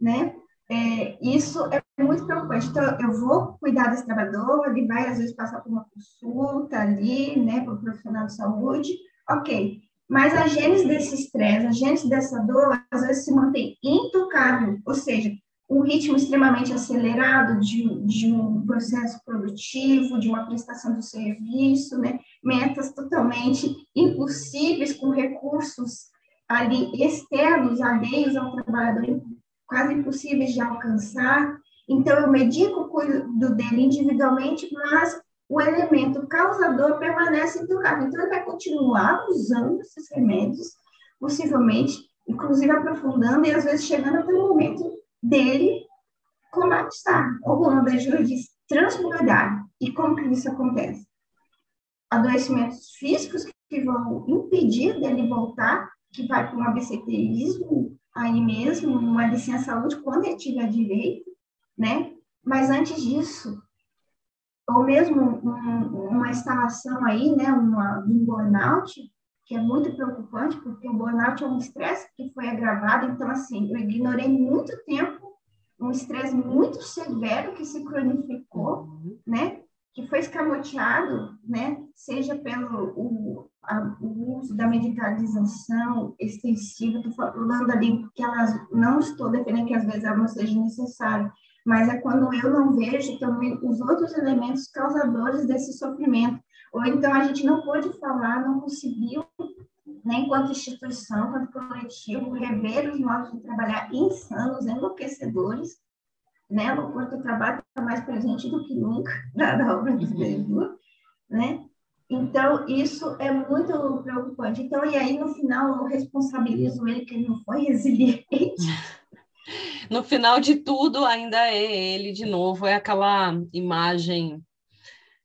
né? É, isso é muito preocupante. Então, eu vou cuidar desse trabalhador, ele vai, às vezes, passar por uma consulta ali, né, para o profissional de saúde, ok. Mas a gênese desse estresse, a gênese dessa dor, às vezes se mantém intocável, ou seja, um ritmo extremamente acelerado de, de um processo produtivo, de uma prestação de serviço, né, metas totalmente impossíveis com recursos ali externos, alheios ao trabalhador, quase impossíveis de alcançar. Então, eu medico, cuido dele individualmente, mas o elemento causador permanece intocável. Então, ele vai continuar usando esses remédios, possivelmente, inclusive aprofundando e às vezes chegando até o momento dele colapsar, ou como a Bejura diz, transbordar. E como que isso acontece? Adoecimentos físicos que vão impedir dele voltar, que vai para um absenteísmo aí mesmo, uma licença saúde, quando ele tiver direito, né? Mas antes disso, ou mesmo um, uma instalação aí, né, uma, um burnout, que é muito preocupante, porque o burnout é um estresse que foi agravado, então, assim, eu ignorei muito tempo um estresse muito severo que se cronificou, né, que foi escamoteado, né, seja pelo o, a, o uso da medicalização extensiva, estou falando ali que elas não estou defendendo que às vezes ela não seja necessária, mas é quando eu não vejo também os outros elementos causadores desse sofrimento, ou então a gente não pôde falar, não conseguiu, né, enquanto instituição, enquanto coletivo, rever os modos de trabalhar insanos, enlouquecedores, né? O corpo do trabalho está mais presente do que nunca na obra do Pedro, né? Então, isso é muito preocupante. Então, e aí, no final, eu responsabilizo ele que ele não foi resiliente. No final de tudo, ainda é ele, de novo, é aquela imagem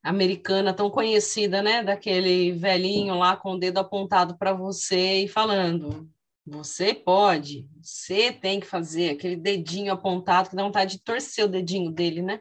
americana tão conhecida, né? Daquele velhinho lá com o dedo apontado para você e falando: você pode, você tem que fazer aquele dedinho apontado que dá vontade de torcer o dedinho dele, né?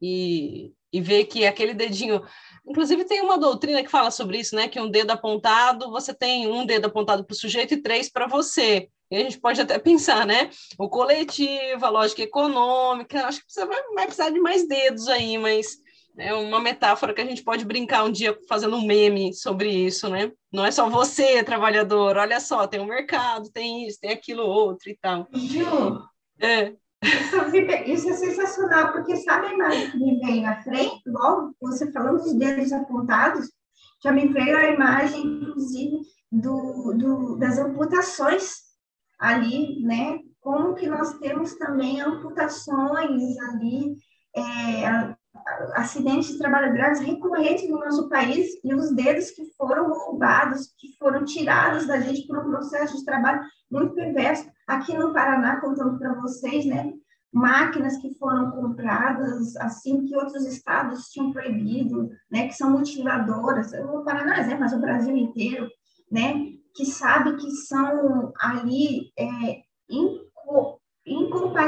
E, e ver que aquele dedinho. Inclusive, tem uma doutrina que fala sobre isso, né? Que um dedo apontado, você tem um dedo apontado para o sujeito e três para você. E a gente pode até pensar, né? O coletivo, a lógica econômica, acho que você vai, vai precisar de mais dedos aí, mas é uma metáfora que a gente pode brincar um dia fazendo um meme sobre isso, né? Não é só você, trabalhador, olha só, tem um mercado, tem isso, tem aquilo outro e tal. Ju, é. Isso, é sensacional, porque sabe a imagem que me veio à frente, logo você falando dos dedos apontados, já me veio a imagem, inclusive, do, do, das amputações ali, né? Como que nós temos também amputações ali, é, acidentes de trabalho graves recorrentes no nosso país e os dedos que foram roubados, que foram tirados da gente por um processo de trabalho muito perverso. Aqui no Paraná, contando para vocês, né, máquinas que foram compradas assim que outros estados tinham proibido, né, que são mutiladoras. O Paraná é, mas o Brasil inteiro, né, que sabe que são ali é,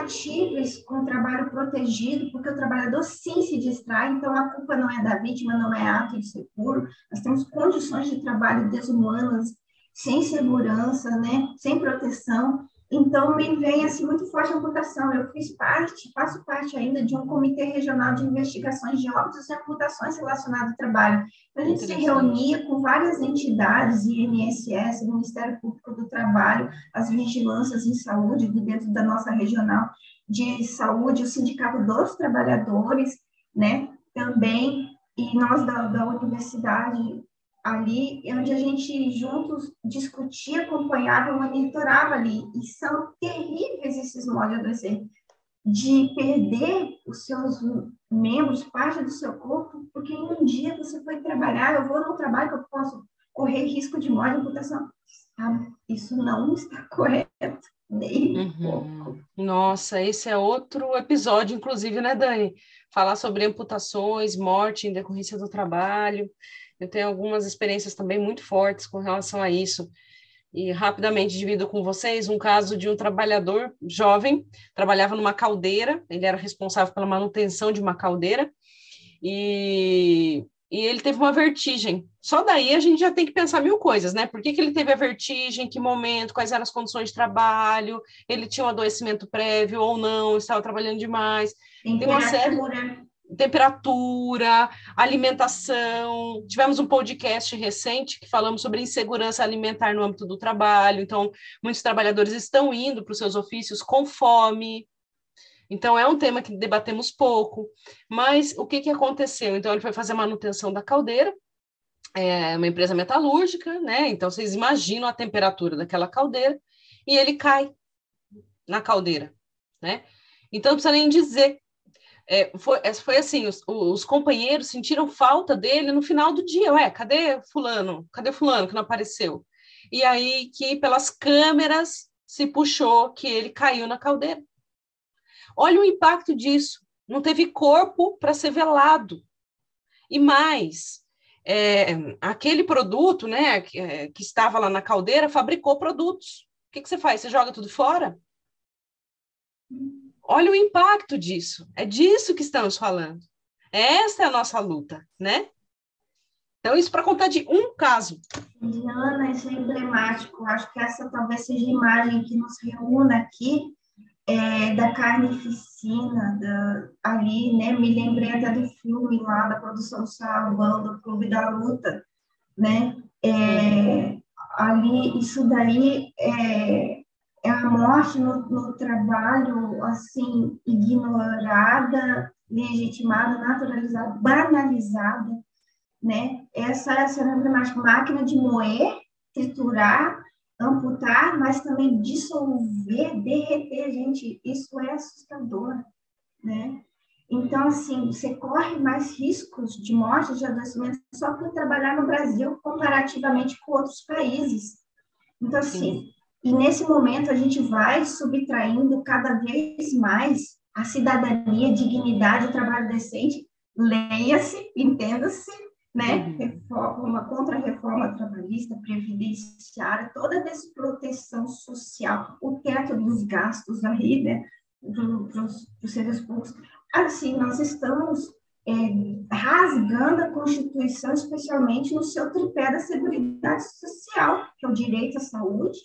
compatíveis com o trabalho protegido, porque o trabalhador sim se distrai, então a culpa não é da vítima, não é ato de seguro. Nós temos condições de trabalho desumanas, sem segurança, né, sem proteção. Então, me vem assim muito forte a amputação. Eu fiz parte, faço parte ainda de um comitê regional de investigações de óbitos e amputações relacionadas ao trabalho. Então, a gente se reunia com várias entidades, INSS, Ministério Público do Trabalho, as vigilâncias em saúde dentro da nossa regional de saúde, o Sindicato dos Trabalhadores, né, também, e nós da, da universidade ali, onde a gente juntos discutia, acompanhava, monitorava ali. E são terríveis esses modos de de perder os seus membros, parte do seu corpo, porque em um dia você foi trabalhar, eu vou no trabalho que eu posso correr risco de morte, amputação. Isso não está correto. Nem uhum. pouco. Nossa, esse é outro episódio, inclusive, né, Dani? Falar sobre amputações, morte em decorrência do trabalho. Eu tenho algumas experiências também muito fortes com relação a isso. E rapidamente divido com vocês um caso de um trabalhador jovem, trabalhava numa caldeira, ele era responsável pela manutenção de uma caldeira, e, e ele teve uma vertigem. Só daí a gente já tem que pensar mil coisas, né? Por que, que ele teve a vertigem, que momento, quais eram as condições de trabalho, ele tinha um adoecimento prévio ou não, estava trabalhando demais. Tem uma série temperatura, alimentação. Tivemos um podcast recente que falamos sobre insegurança alimentar no âmbito do trabalho. Então, muitos trabalhadores estão indo para os seus ofícios com fome. Então, é um tema que debatemos pouco. Mas o que, que aconteceu? Então, ele foi fazer a manutenção da caldeira, é uma empresa metalúrgica, né? Então, vocês imaginam a temperatura daquela caldeira, e ele cai na caldeira, né? Então, não precisa nem dizer é, foi, é, foi assim, os, os, companheiros sentiram falta dele no final do dia. Ué, cadê fulano? Cadê fulano que não apareceu? E aí que pelas câmeras se puxou que ele caiu na caldeira. Olha o impacto disso. Não teve corpo para ser velado. E mais, é, aquele produto né, que, é, que, estava lá na caldeira fabricou produtos. O que, que você faz? Você joga tudo fora? Olha o impacto disso. É disso que estamos falando. Essa é a nossa luta, né? Então, isso para contar de um caso. Diana, isso é emblemático. Acho que essa talvez seja a imagem que nos reúna aqui é, da carnificina, da, ali, né? Me lembrei até do filme lá da produção Salvão, do Clube da Luta, né? É, ali, isso daí é a morte no, no trabalho, assim, ignorada, legitimada, naturalizada, banalizada, né? Essa, essa é a. Máquina de moer, triturar, amputar, mas também dissolver, derreter, gente, isso é assustador, né? Então, assim, você corre mais riscos de morte, de adoecimento, só por trabalhar no Brasil comparativamente com outros países. Então, assim, Sim. E nesse momento a gente vai subtraindo cada vez mais a cidadania, dignidade, o trabalho decente. Leia-se, entenda-se, né? Uhum. Reforma, uma contra-reforma trabalhista, previdenciária, toda a desproteção social, o teto dos gastos aí, né? Para os serviços públicos. Assim, nós estamos é, rasgando a Constituição, especialmente no seu tripé da Seguridade Social, que é o direito à saúde,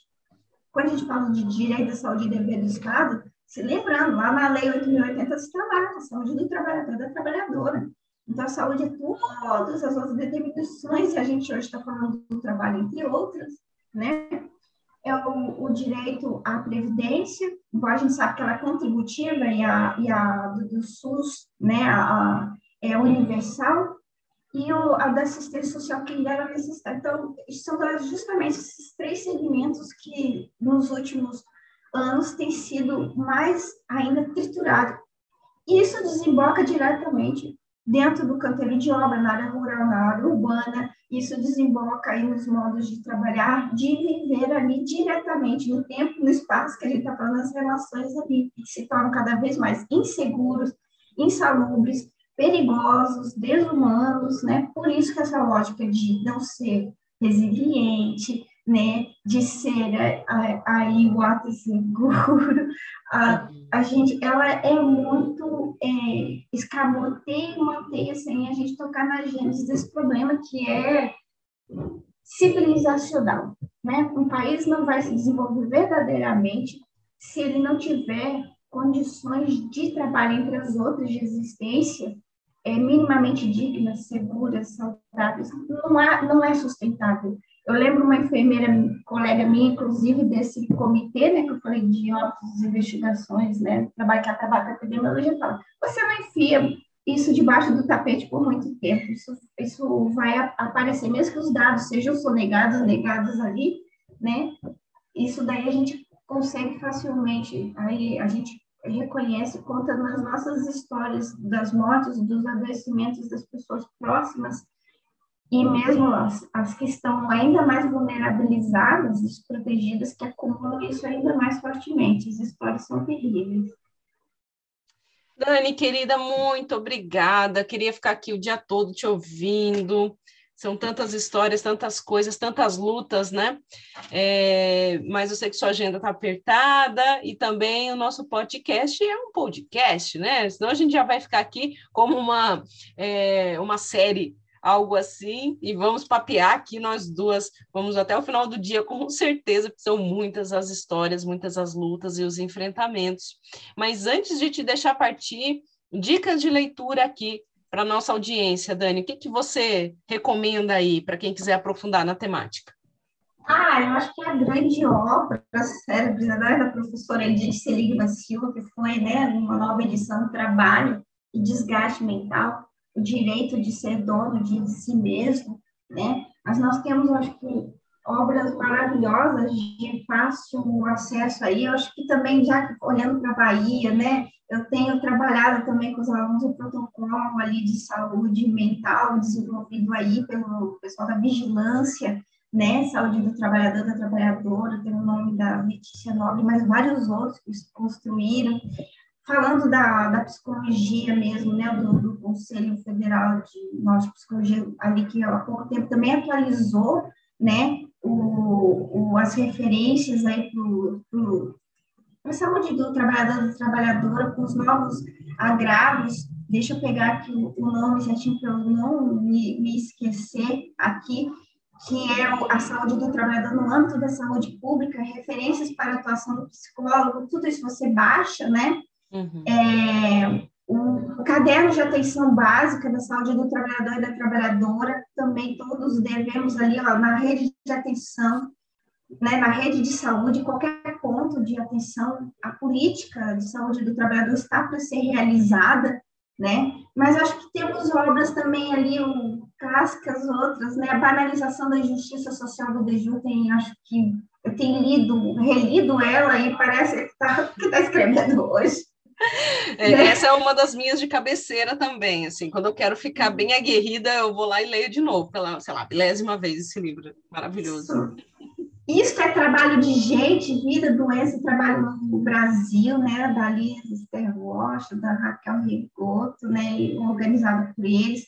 quando a gente fala de direito à saúde e dever do Estado, se lembrando, lá na Lei 8.080 está lá, a saúde do trabalhador da trabalhadora. Então, a saúde é todas as outras determinações, e a gente hoje está falando do trabalho, entre outras, né? É o, o, direito à previdência, igual a gente sabe que ela é contributiva e a, e a do, do SUS, né, a, a, é universal, e o, a da assistência social que dela necessitar. Então, são justamente esses três segmentos que, nos últimos anos, têm sido mais ainda triturados. Isso desemboca diretamente dentro do canteiro de obra, na área rural, na área urbana, isso desemboca aí nos modos de trabalhar, de viver ali diretamente no tempo, no espaço que a gente está falando, as relações ali, que se tornam cada vez mais inseguros, insalubres, perigosos, desumanos, né? Por isso que essa lógica de não ser resiliente, né, de ser aí o ato seguro, a, a gente, ela é muito é, escamoteia e manter sem a gente tocar na gênese desse problema que é civilizacional, né? Um país não vai se desenvolver verdadeiramente se ele não tiver condições de trabalho entre as outras de existência é, minimamente dignas, seguras, saudáveis, não, há, não é sustentável. Eu lembro uma enfermeira, colega minha, inclusive, desse comitê, né, que eu falei de óbitos, investigações, né, trabalho que acaba com a epidemiologia, fala, você não enfia isso debaixo do tapete por muito tempo, isso, isso vai aparecer, mesmo que os dados sejam sonegados, negados ali, né, isso daí a gente consegue facilmente, aí a gente reconhece, conta nas nossas histórias das mortes, dos adoecimentos das pessoas próximas, e mesmo as, as que estão ainda mais vulnerabilizadas, desprotegidas, que acumulam isso ainda mais fortemente. As histórias são terríveis. Dani, querida, muito obrigada. Queria ficar aqui o dia todo te ouvindo. São tantas histórias, tantas coisas, tantas lutas, né? É, mas eu sei que sua agenda está apertada e também o nosso podcast é um podcast, né? Senão a gente já vai ficar aqui como uma, é, uma série algo assim, e vamos papear aqui nós duas, vamos até o final do dia, com certeza, porque são muitas as histórias, muitas as lutas e os enfrentamentos. Mas antes de te deixar partir, dicas de leitura aqui para nossa audiência, Dani, o que, que você recomenda aí para quem quiser aprofundar na temática? Ah, eu acho que a grande obra Cérebros né, da professora Edith Seligman Silva, que foi né, uma nova edição Trabalho e Desgaste Mental, o direito de ser dono de si mesmo, né? Mas nós temos, acho que, obras maravilhosas de fácil acesso aí. Eu acho que também, já olhando para a Bahia, né? Eu tenho trabalhado também com os alunos o protocolo ali de saúde mental desenvolvido aí pelo pessoal da vigilância, né? Saúde do trabalhador, da trabalhadora, tem o nome da Letícia Nobre, mas vários outros que construíram. Falando da, da psicologia mesmo, né, do, do Conselho Federal de Nós Psicologia, ali que há pouco tempo também atualizou, né, o, o as referências aí para a saúde do trabalhador e trabalhadora, com os novos agravos, deixa eu pegar aqui o, o nome certinho para eu não me, me esquecer aqui, que é a saúde do trabalhador no âmbito da saúde pública, referências para a atuação do psicólogo, tudo isso você baixa, né, Uhum. É, o, o caderno de atenção básica da saúde do trabalhador e da trabalhadora, também todos devemos ali ó, na rede de atenção, né, na rede de saúde, qualquer ponto de atenção, a política de saúde do trabalhador está para ser realizada, né? Mas acho que temos obras também ali, um, clássicas outras, né? A banalização da justiça social do Deju tem, acho que eu tenho lido, relido ela e parece que está que tá escrevendo hoje. É, né? essa é uma das minhas de cabeceira também, assim, quando eu quero ficar bem aguerrida, eu vou lá e leio de novo, pela, sei lá, milésima vez esse livro, maravilhoso. Isso é trabalho de gente, vida, doença, trabalho no Brasil, né, da Liz Esther da Raquel Rigoto, né, organizado por eles,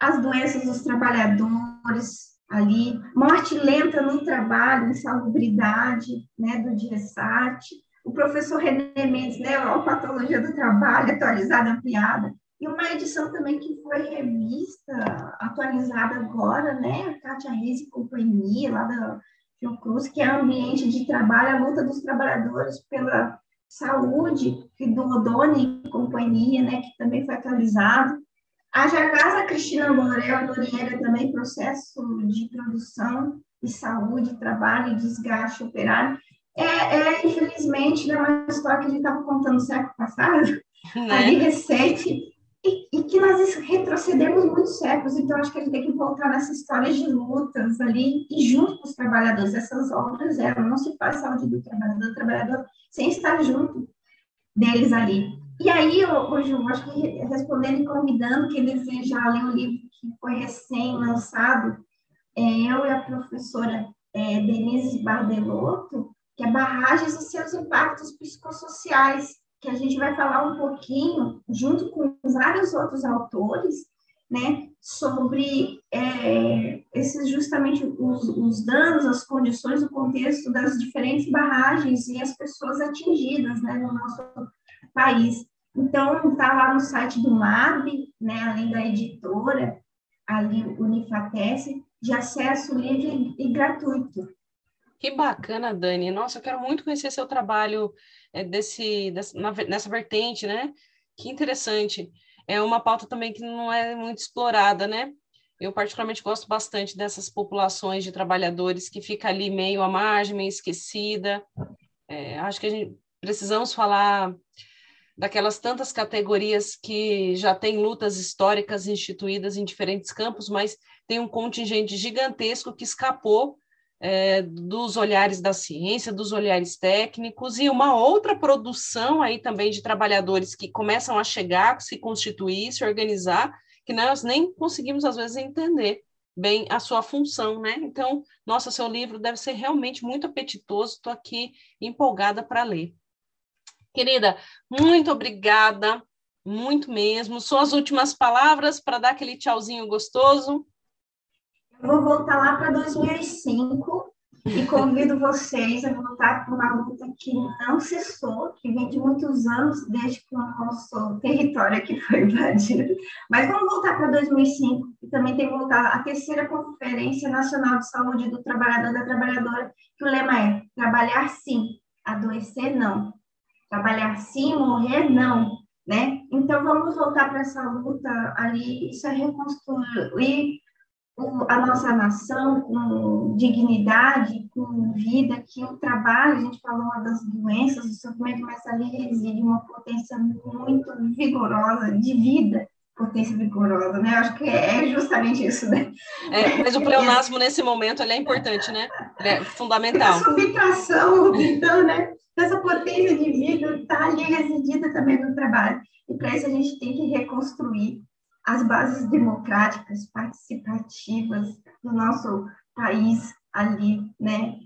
as doenças dos trabalhadores ali, morte lenta no trabalho, insalubridade, né, do DIESAT, o professor René Mendes, né, a Patologia do Trabalho, atualizada, ampliada, e uma edição também que foi revista, atualizada agora, né, a Kátia Reis e companhia, lá da Fiocruz, que é Ambiente de Trabalho, a luta dos trabalhadores pela saúde, do Odone e companhia, né, que também foi atualizado. A Jacasa Cristina Lorel Noriega também, processo de produção e saúde, trabalho e desgaste operário é, é infelizmente, né, uma história que a gente estava contando no século passado, né? ali recente, e, e, que nós retrocedemos muitos séculos, então acho que a gente tem que voltar nessas histórias de lutas ali, e junto com os trabalhadores, essas obras, não se faz saúde do trabalhador, do trabalhador, sem estar junto deles ali. E aí, hoje, eu acho que respondendo e convidando quem deseja ler o livro que foi recém-lançado, é, eu e a professora é, Denise Bardelotto, que é barragens e seus impactos psicossociais, que a gente vai falar um pouquinho, junto com vários outros autores, né, sobre é, esses justamente os, os, danos, as condições, o contexto das diferentes barragens e as pessoas atingidas, né, no nosso país. Então, está lá no site do MAB, né, além da editora, ali Unifatece, de acesso livre e gratuito. Que bacana, Dani. Nossa, eu quero muito conhecer seu trabalho é, desse, na, nessa vertente, né? Que interessante. É uma pauta também que não é muito explorada, né? Eu particularmente gosto bastante dessas populações de trabalhadores que fica ali meio à margem, meio esquecida. É, acho que a gente precisamos falar daquelas tantas categorias que já têm lutas históricas instituídas em diferentes campos, mas tem um contingente gigantesco que escapou é, dos olhares da ciência, dos olhares técnicos, e uma outra produção aí também de trabalhadores que começam a chegar, se constituir, se organizar, que nós nem conseguimos, às vezes, entender bem a sua função, né? Então, nossa, seu livro deve ser realmente muito apetitoso, estou aqui empolgada para ler. Querida, muito obrigada, muito mesmo. Suas últimas palavras para dar aquele tchauzinho gostoso. Vou voltar lá para 2005 e convido vocês a voltar para uma luta que não cessou, que vem de muitos anos desde que o nosso território aqui foi invadido. Mas vamos voltar para 2005 e também tem que voltar à terceira Conferência Nacional de Saúde do Trabalhador e da Trabalhadora, que o lema é trabalhar sim, adoecer não. Trabalhar sim, morrer não, né? Então vamos voltar para essa luta ali, isso é reconstruir a nossa nação com dignidade, com vida, que o trabalho, a gente falou uma das doenças, o sofrimento, mas ali reside uma potência muito vigorosa de vida, potência vigorosa, né? Acho que é justamente isso, né? É, mas o pleonasmo nesse momento ele é importante, né? Ele é fundamental. A subtração, então, né? essa potência de vida está ali residida também no trabalho. E para isso a gente tem que reconstruir as bases democráticas, participativas do nosso país ali, né?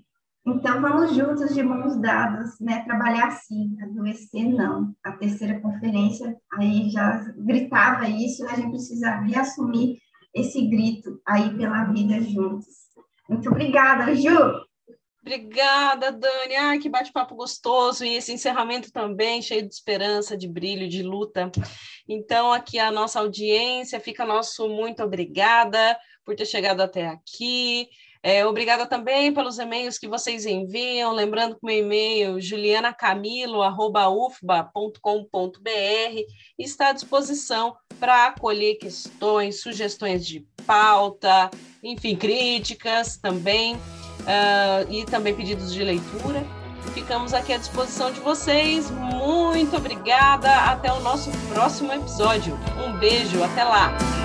Então, vamos juntos, de mãos dadas, né? Trabalhar sim, adoecer não. A terceira conferência aí já gritava isso, a gente precisa reassumir esse grito aí pela vida juntos. Muito obrigada, Ju! Obrigada, Dani. Ai, que bate-papo gostoso. E esse encerramento também, cheio de esperança, de brilho, de luta. Então, aqui a nossa audiência, fica nosso muito obrigada por ter chegado até aqui. É, obrigada também pelos e-mails que vocês enviam. Lembrando que o meu e-mail, julianacamilo.ufba.com.br, está à disposição para acolher questões, sugestões de pauta, enfim, críticas também uh, e também pedidos de leitura. Ficamos aqui à disposição de vocês. Muito obrigada. Até o nosso próximo episódio. Um beijo. Até lá.